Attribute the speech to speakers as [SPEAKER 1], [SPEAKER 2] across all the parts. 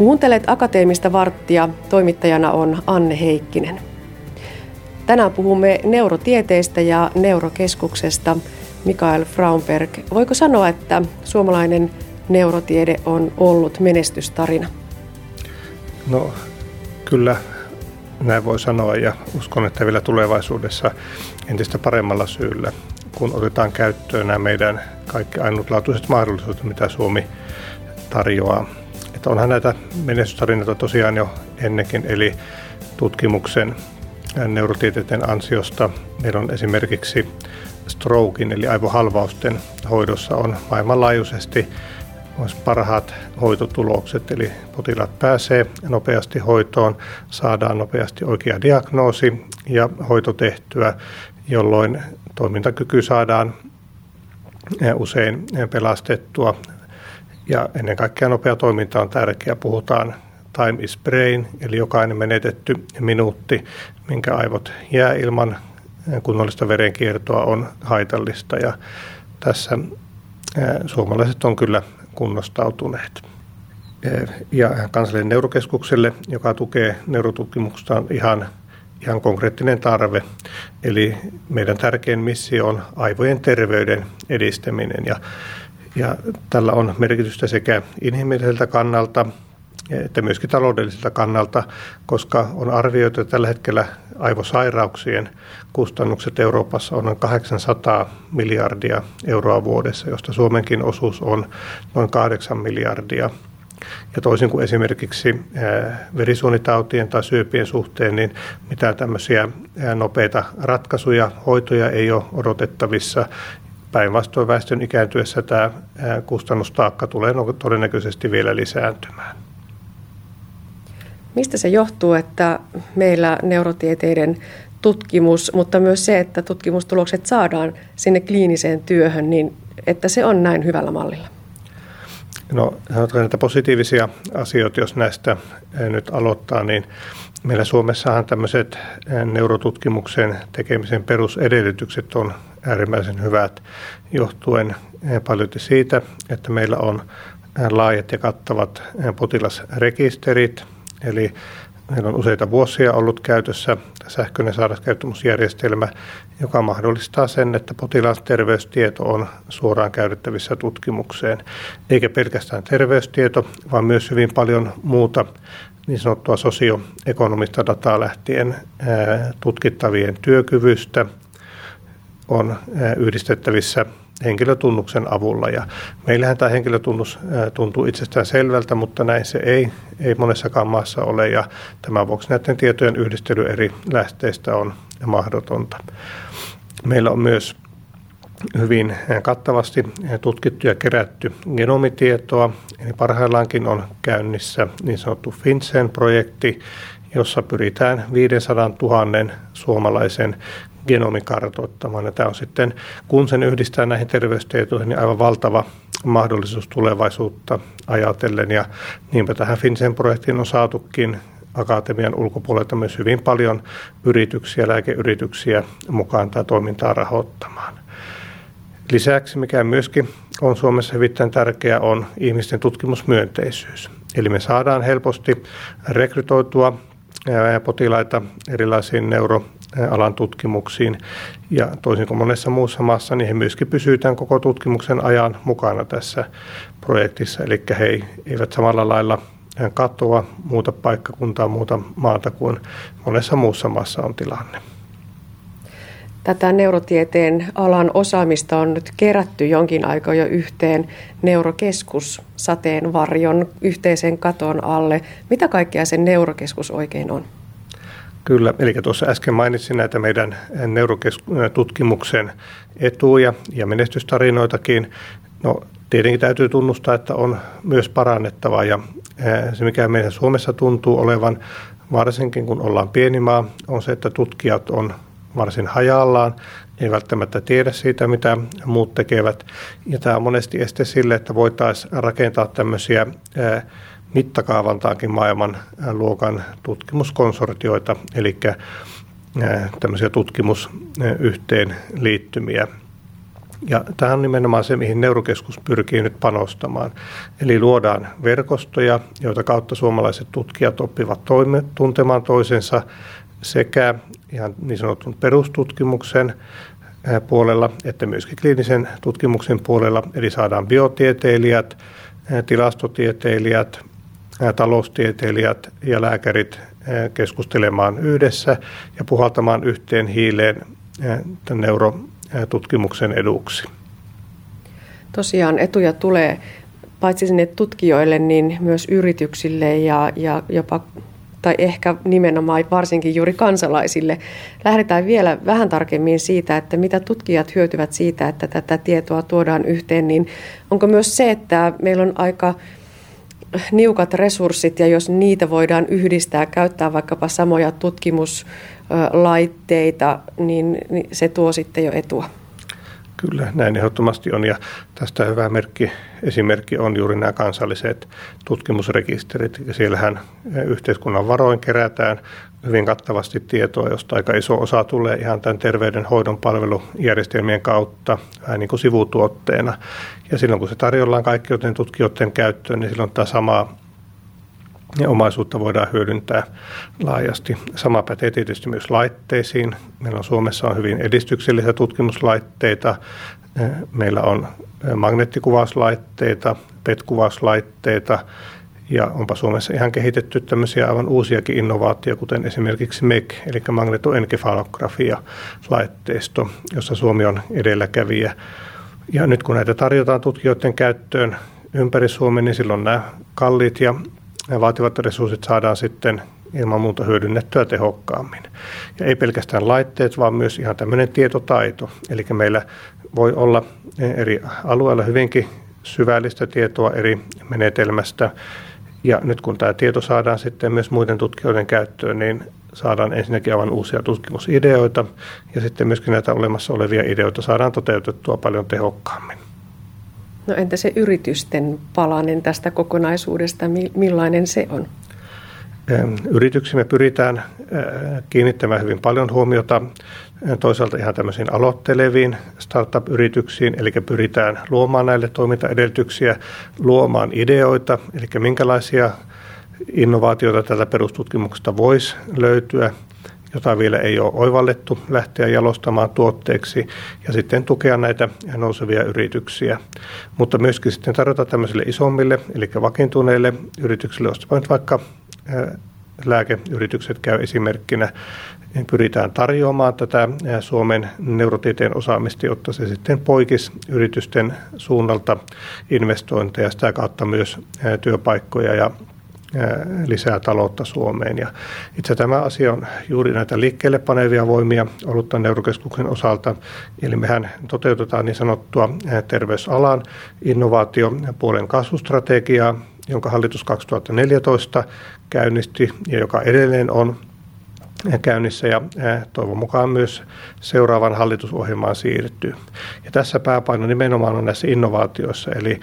[SPEAKER 1] Kuuntelet Akateemista varttia. Toimittajana on Anne Heikkinen. Tänään puhumme neurotieteestä ja neurokeskuksesta. Mikael Fraunberg, voiko sanoa, että suomalainen neurotiede on ollut menestystarina?
[SPEAKER 2] No kyllä näin voi sanoa ja uskon, että vielä tulevaisuudessa entistä paremmalla syyllä, kun otetaan käyttöön nämä meidän kaikki ainutlaatuiset mahdollisuudet, mitä Suomi tarjoaa. Että onhan näitä menestystarinoita tosiaan jo ennenkin, eli tutkimuksen neurotieteiden ansiosta meillä on esimerkiksi strokein eli aivohalvausten hoidossa on maailmanlaajuisesti parhaat hoitotulokset, eli potilaat pääsee nopeasti hoitoon, saadaan nopeasti oikea diagnoosi ja hoito tehtyä, jolloin toimintakyky saadaan usein pelastettua. Ja ennen kaikkea nopea toiminta on tärkeä. Puhutaan time is brain, eli jokainen menetetty minuutti, minkä aivot jää ilman kunnollista verenkiertoa on haitallista. Ja tässä suomalaiset on kyllä kunnostautuneet. Ja kansallinen neurokeskukselle, joka tukee neurotutkimusta, on ihan, ihan konkreettinen tarve. Eli meidän tärkein missio on aivojen terveyden edistäminen. Ja, ja tällä on merkitystä sekä inhimilliseltä kannalta – että myöskin taloudelliselta kannalta, koska on arvioitu, että tällä hetkellä aivosairauksien kustannukset Euroopassa on noin 800 miljardia euroa vuodessa, josta Suomenkin osuus on noin 8 miljardia. Ja toisin kuin esimerkiksi verisuonitautien tai syöpien suhteen, niin mitään tämmöisiä nopeita ratkaisuja, hoitoja ei ole odotettavissa. Päinvastoin väestön ikääntyessä tämä kustannustaakka tulee todennäköisesti vielä lisääntymään.
[SPEAKER 1] Mistä se johtuu, että meillä neurotieteiden tutkimus, mutta myös se, että tutkimustulokset saadaan sinne kliiniseen työhön, niin että se on näin hyvällä mallilla?
[SPEAKER 2] No sanotaan näitä positiivisia asioita, jos näistä nyt aloittaa, niin meillä Suomessahan tämmöiset neurotutkimuksen tekemisen perusedellytykset on äärimmäisen hyvät johtuen eh, paljon siitä, että meillä on laajat ja kattavat potilasrekisterit, Eli meillä on useita vuosia ollut käytössä sähköinen sairauskertomusjärjestelmä, joka mahdollistaa sen, että potilaan terveystieto on suoraan käytettävissä tutkimukseen. Eikä pelkästään terveystieto, vaan myös hyvin paljon muuta niin sanottua sosioekonomista dataa lähtien tutkittavien työkyvystä on yhdistettävissä henkilötunnuksen avulla. Ja meillähän tämä henkilötunnus tuntuu itsestään selvältä, mutta näin se ei, ei monessakaan maassa ole ja tämän vuoksi näiden tietojen yhdistely eri lähteistä on mahdotonta. Meillä on myös hyvin kattavasti tutkittu ja kerätty genomitietoa. Eli parhaillaankin on käynnissä niin sanottu FinCEN-projekti, jossa pyritään 500 000 suomalaisen genomi kartoittamaan. Ja tämä on sitten, kun sen yhdistää näihin terveystietoihin, niin aivan valtava mahdollisuus tulevaisuutta ajatellen. Ja niinpä tähän FinCEN-projektiin on saatukin akatemian ulkopuolelta myös hyvin paljon yrityksiä, lääkeyrityksiä mukaan tätä toimintaa rahoittamaan. Lisäksi, mikä myöskin on Suomessa hyvin tärkeää, on ihmisten tutkimusmyönteisyys. Eli me saadaan helposti rekrytoitua potilaita erilaisiin neuroalan tutkimuksiin. Ja toisin kuin monessa muussa maassa, niin he myöskin pysytään koko tutkimuksen ajan mukana tässä projektissa. Eli he eivät samalla lailla katoa muuta paikkakuntaa, muuta maata kuin monessa muussa maassa on tilanne.
[SPEAKER 1] Tätä neurotieteen alan osaamista on nyt kerätty jonkin aikaa jo yhteen neurokeskus sateenvarjon yhteisen katon alle. Mitä kaikkea se neurokeskus oikein on?
[SPEAKER 2] Kyllä, eli tuossa äsken mainitsin näitä meidän neurotutkimuksen etuja ja menestystarinoitakin. No, tietenkin täytyy tunnustaa, että on myös parannettavaa ja se, mikä meidän Suomessa tuntuu olevan, varsinkin kun ollaan pieni maa, on se, että tutkijat on varsin hajallaan, ei välttämättä tiedä siitä, mitä muut tekevät. Ja tämä on monesti este sille, että voitaisiin rakentaa tämmöisiä mittakaavaltaankin maailman luokan tutkimuskonsortioita, eli tämmöisiä tutkimusyhteenliittymiä. Ja tämä on nimenomaan se, mihin neurokeskus pyrkii nyt panostamaan. Eli luodaan verkostoja, joita kautta suomalaiset tutkijat oppivat toime, tuntemaan toisensa sekä ihan niin sanotun perustutkimuksen puolella että myöskin kliinisen tutkimuksen puolella. Eli saadaan biotieteilijät, tilastotieteilijät, taloustieteilijät ja lääkärit keskustelemaan yhdessä ja puhaltamaan yhteen hiileen tämän neurotutkimuksen eduksi.
[SPEAKER 1] Tosiaan etuja tulee paitsi sinne tutkijoille, niin myös yrityksille ja, ja jopa tai ehkä nimenomaan varsinkin juuri kansalaisille. Lähdetään vielä vähän tarkemmin siitä, että mitä tutkijat hyötyvät siitä, että tätä tietoa tuodaan yhteen, niin onko myös se, että meillä on aika niukat resurssit ja jos niitä voidaan yhdistää, käyttää vaikkapa samoja tutkimuslaitteita, niin, niin se tuo sitten jo etua.
[SPEAKER 2] Kyllä, näin ehdottomasti on ja tästä hyvä merkki, esimerkki on juuri nämä kansalliset tutkimusrekisterit. Siellähän yhteiskunnan varoin kerätään hyvin kattavasti tietoa, josta aika iso osa tulee ihan tämän terveydenhoidon palvelujärjestelmien kautta vähän niin kuin sivutuotteena. Ja silloin kun se tarjollaan kaikkien tutkijoiden käyttöön, niin silloin tämä sama ja omaisuutta voidaan hyödyntää laajasti. Sama pätee tietysti myös laitteisiin. Meillä on Suomessa on hyvin edistyksellisiä tutkimuslaitteita. Meillä on magneettikuvauslaitteita, PET-kuvauslaitteita ja onpa Suomessa ihan kehitetty tämmöisiä aivan uusiakin innovaatioita, kuten esimerkiksi MEC, eli magnetoenkefalografia-laitteisto, jossa Suomi on edelläkävijä. Ja nyt kun näitä tarjotaan tutkijoiden käyttöön ympäri Suomen, niin silloin nämä kalliit ja vaativat resurssit saadaan sitten ilman muuta hyödynnettyä tehokkaammin. Ja ei pelkästään laitteet, vaan myös ihan tämmöinen tietotaito. Eli meillä voi olla eri alueilla hyvinkin syvällistä tietoa eri menetelmästä. Ja nyt kun tämä tieto saadaan sitten myös muiden tutkijoiden käyttöön, niin saadaan ensinnäkin aivan uusia tutkimusideoita ja sitten myöskin näitä olemassa olevia ideoita saadaan toteutettua paljon tehokkaammin.
[SPEAKER 1] No entä se yritysten palanen tästä kokonaisuudesta, millainen se on?
[SPEAKER 2] Yrityksimme pyritään kiinnittämään hyvin paljon huomiota toisaalta ihan tämmöisiin aloitteleviin startup-yrityksiin, eli pyritään luomaan näille toimintaedellytyksiä, luomaan ideoita, eli minkälaisia innovaatioita tällä perustutkimuksesta voisi löytyä, jota vielä ei ole oivallettu, lähteä jalostamaan tuotteeksi ja sitten tukea näitä nousevia yrityksiä. Mutta myöskin sitten tarjota tämmöisille isommille, eli vakiintuneille yrityksille, jos vaikka lääkeyritykset käy esimerkkinä, niin pyritään tarjoamaan tätä Suomen neurotieteen osaamista, jotta se sitten poikisi yritysten suunnalta investointeja, sitä kautta myös työpaikkoja ja lisää taloutta Suomeen. Ja itse tämä asia on juuri näitä liikkeelle panevia voimia ollut tämän neurokeskuksen osalta. Eli mehän toteutetaan niin sanottua terveysalan innovaatiopuolen kasvustrategiaa, jonka hallitus 2014 käynnisti ja joka edelleen on käynnissä ja toivon mukaan myös seuraavan hallitusohjelmaan siirtyy. Ja tässä pääpaino nimenomaan on näissä innovaatioissa, eli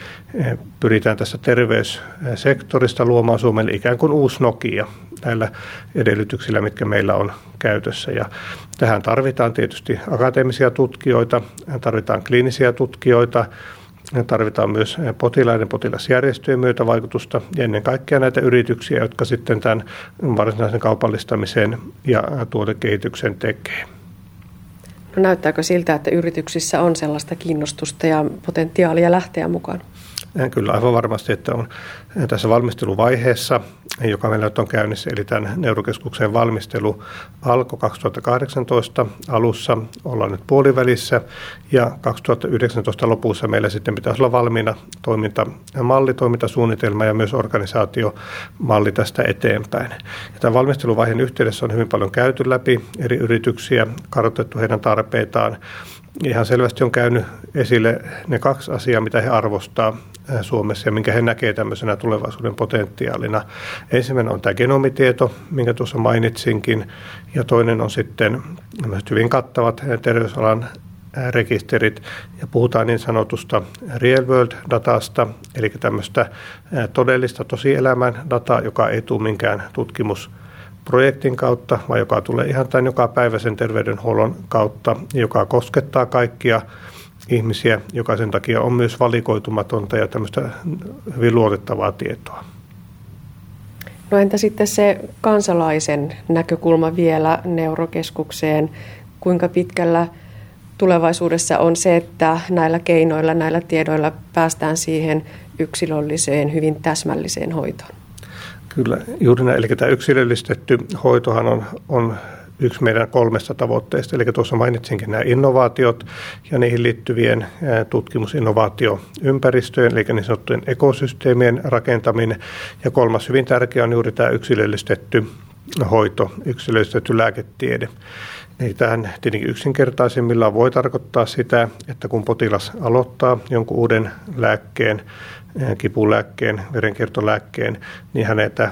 [SPEAKER 2] pyritään tässä terveyssektorista luomaan Suomelle ikään kuin uusi Nokia näillä edellytyksillä, mitkä meillä on käytössä. Ja tähän tarvitaan tietysti akateemisia tutkijoita, tarvitaan kliinisiä tutkijoita, Tarvitaan myös potilaiden potilasjärjestöjen myötävaikutusta ja ennen kaikkea näitä yrityksiä, jotka sitten tämän varsinaisen kaupallistamisen ja tuotekehityksen tekee.
[SPEAKER 1] No näyttääkö siltä, että yrityksissä on sellaista kiinnostusta ja potentiaalia lähteä mukaan?
[SPEAKER 2] Kyllä aivan varmasti, että on tässä valmisteluvaiheessa, joka meillä nyt on käynnissä, eli tämän neurokeskuksen valmistelu alkoi 2018 alussa, ollaan nyt puolivälissä ja 2019 lopussa meillä sitten pitäisi olla valmiina toimintamalli, toimintasuunnitelma ja myös organisaatiomalli tästä eteenpäin. Ja tämän valmisteluvaiheen yhteydessä on hyvin paljon käyty läpi eri yrityksiä, kartoitettu heidän tarpeitaan, ihan selvästi on käynyt esille ne kaksi asiaa, mitä he arvostaa Suomessa ja minkä he näkevät tämmöisenä tulevaisuuden potentiaalina. Ensimmäinen on tämä genomitieto, minkä tuossa mainitsinkin, ja toinen on sitten hyvin kattavat terveysalan rekisterit ja puhutaan niin sanotusta real world datasta, eli tämmöistä todellista tosielämän dataa, joka ei tule minkään tutkimus projektin kautta, vai joka tulee ihan tämän joka päiväisen terveydenhuollon kautta, joka koskettaa kaikkia ihmisiä, joka sen takia on myös valikoitumatonta ja tämmöistä hyvin luotettavaa tietoa.
[SPEAKER 1] No entä sitten se kansalaisen näkökulma vielä neurokeskukseen? Kuinka pitkällä tulevaisuudessa on se, että näillä keinoilla, näillä tiedoilla päästään siihen yksilölliseen, hyvin täsmälliseen hoitoon?
[SPEAKER 2] Kyllä, juuri näin. Eli tämä yksilöllistetty hoitohan on, on yksi meidän kolmesta tavoitteesta. Eli tuossa mainitsinkin nämä innovaatiot ja niihin liittyvien tutkimusinnovaatioympäristöjen, eli niin sanottujen ekosysteemien rakentaminen. Ja kolmas hyvin tärkeä on juuri tämä yksilöllistetty hoito, yksilöllistetty lääketiede. Eli tähän tietenkin yksinkertaisimmillaan voi tarkoittaa sitä, että kun potilas aloittaa jonkun uuden lääkkeen, kipulääkkeen, verenkiertolääkkeen, niin häneltä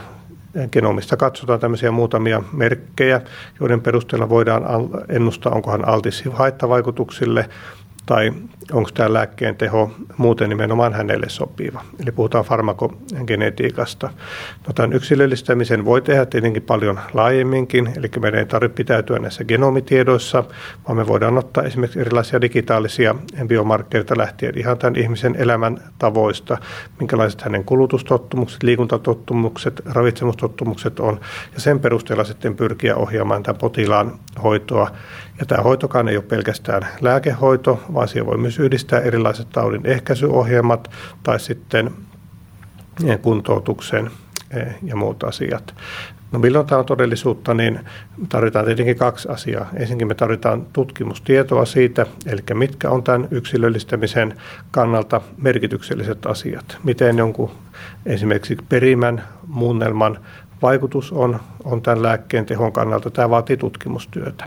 [SPEAKER 2] genomista katsotaan tämmöisiä muutamia merkkejä, joiden perusteella voidaan ennustaa, onko hän altis haittavaikutuksille tai onko tämä lääkkeen teho muuten nimenomaan hänelle sopiva. Eli puhutaan farmakogenetiikasta. No, tämän yksilöllistämisen voi tehdä tietenkin paljon laajemminkin, eli meidän ei tarvitse pitäytyä näissä genomitiedoissa, vaan me voidaan ottaa esimerkiksi erilaisia digitaalisia biomarkkereita lähtien ihan tämän ihmisen elämän tavoista, minkälaiset hänen kulutustottumukset, liikuntatottumukset, ravitsemustottumukset on, ja sen perusteella sitten pyrkiä ohjaamaan tämän potilaan hoitoa. Ja tämä hoitokaan ei ole pelkästään lääkehoito, vaan siihen voi myös yhdistää erilaiset taudin ehkäisyohjelmat tai sitten eh, kuntoutuksen eh, ja muut asiat. No milloin tämä on todellisuutta, niin tarvitaan tietenkin kaksi asiaa. Ensinnäkin me tarvitaan tutkimustietoa siitä, eli mitkä on tämän yksilöllistämisen kannalta merkitykselliset asiat. Miten jonkun esimerkiksi perimän, muunnelman vaikutus on, on tämän lääkkeen tehon kannalta. Tämä vaatii tutkimustyötä.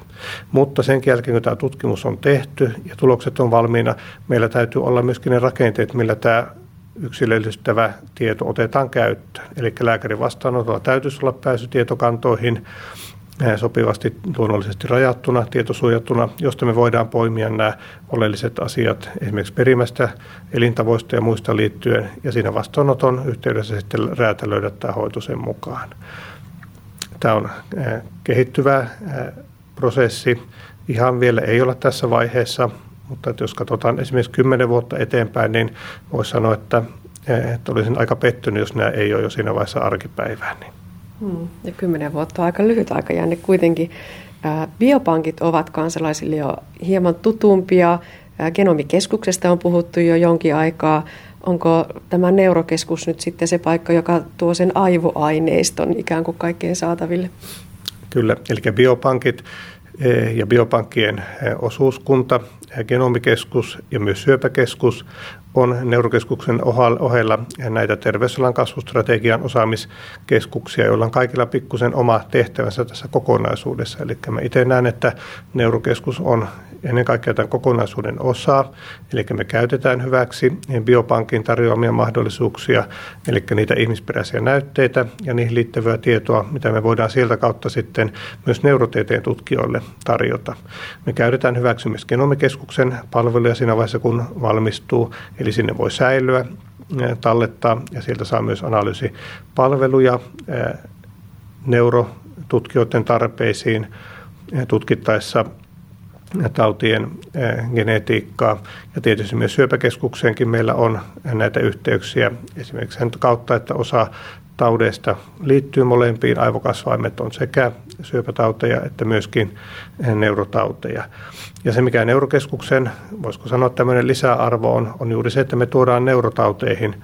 [SPEAKER 2] Mutta sen jälkeen, kun tämä tutkimus on tehty ja tulokset on valmiina, meillä täytyy olla myöskin ne rakenteet, millä tämä yksilöllistävä tieto otetaan käyttöön. Eli lääkärin vastaanotolla täytyisi olla pääsy tietokantoihin, sopivasti luonnollisesti rajattuna, tietosuojattuna, josta me voidaan poimia nämä oleelliset asiat esimerkiksi perimästä, elintavoista ja muista liittyen, ja siinä vastaanoton yhteydessä sitten räätälöidä tämä hoito sen mukaan. Tämä on kehittyvä prosessi. Ihan vielä ei ole tässä vaiheessa, mutta että jos katsotaan esimerkiksi kymmenen vuotta eteenpäin, niin voisi sanoa, että, että olisin aika pettynyt, jos nämä ei ole jo siinä vaiheessa arkipäivää. Niin.
[SPEAKER 1] Hmm. Ja kymmenen vuotta on aika lyhyt aikajänne kuitenkin. Biopankit ovat kansalaisille jo hieman tutumpia. Genomikeskuksesta on puhuttu jo jonkin aikaa. Onko tämä neurokeskus nyt sitten se paikka, joka tuo sen aivoaineiston ikään kuin kaikkien saataville?
[SPEAKER 2] Kyllä, eli biopankit ja biopankkien e, osuuskunta, e, genomikeskus ja myös syöpäkeskus on neurokeskuksen ohella näitä terveysalan kasvustrategian osaamiskeskuksia, joilla on kaikilla pikkusen oma tehtävänsä tässä kokonaisuudessa. Eli mä itse näen, että neurokeskus on ennen kaikkea tämän kokonaisuuden osa, eli me käytetään hyväksi biopankin tarjoamia mahdollisuuksia, eli niitä ihmisperäisiä näytteitä ja niihin liittyvää tietoa, mitä me voidaan sieltä kautta sitten myös neurotieteen tutkijoille tarjota. Me käytetään hyväksi myös genomikeskuksen palveluja siinä vaiheessa, kun valmistuu, eli sinne voi säilyä, tallettaa ja sieltä saa myös analyysipalveluja neurotutkijoiden tarpeisiin tutkittaessa tautien genetiikkaa. Ja tietysti myös syöpäkeskukseenkin meillä on näitä yhteyksiä esimerkiksi sen kautta, että osa taudeista liittyy molempiin. Aivokasvaimet on sekä syöpätauteja että myöskin neurotauteja. Ja se, mikä neurokeskuksen, voisiko sanoa tämmöinen lisäarvo on, on juuri se, että me tuodaan neurotauteihin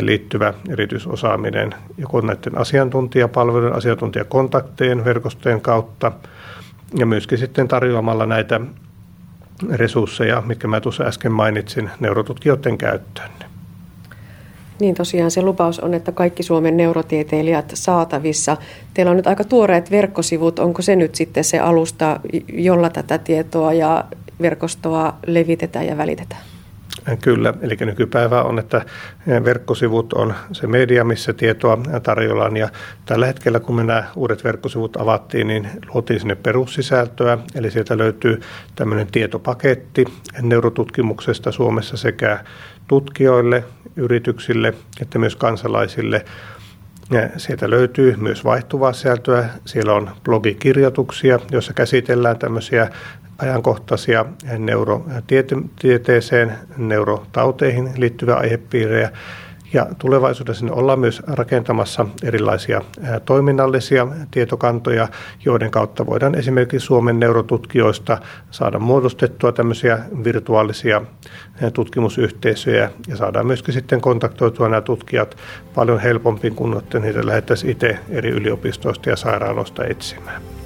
[SPEAKER 2] liittyvä erityisosaaminen joko näiden asiantuntijapalvelujen, asiantuntijakontaktejen, verkostojen kautta ja myöskin sitten tarjoamalla näitä resursseja, mitkä mä tuossa äsken mainitsin, neurotutkijoiden käyttöön.
[SPEAKER 1] Niin tosiaan se lupaus on, että kaikki Suomen neurotieteilijät saatavissa. Teillä on nyt aika tuoreet verkkosivut. Onko se nyt sitten se alusta, jolla tätä tietoa ja verkostoa levitetään ja välitetään?
[SPEAKER 2] Kyllä, eli nykypäivä on, että verkkosivut on se media, missä tietoa tarjollaan. Ja tällä hetkellä, kun me nämä uudet verkkosivut avattiin, niin luotiin sinne perussisältöä. Eli sieltä löytyy tämmöinen tietopaketti neurotutkimuksesta Suomessa sekä tutkijoille, yrityksille että myös kansalaisille sieltä löytyy myös vaihtuvaa sisältöä. Siellä on blogikirjoituksia, joissa käsitellään tämmöisiä ajankohtaisia neurotieteeseen, neurotauteihin liittyviä aihepiirejä. Ja tulevaisuudessa ollaan myös rakentamassa erilaisia toiminnallisia tietokantoja, joiden kautta voidaan esimerkiksi Suomen neurotutkijoista saada muodostettua tämmöisiä virtuaalisia tutkimusyhteisöjä ja saadaan myöskin sitten kontaktoitua nämä tutkijat paljon helpompi kuin niitä lähdettäisiin itse eri yliopistoista ja sairaaloista etsimään.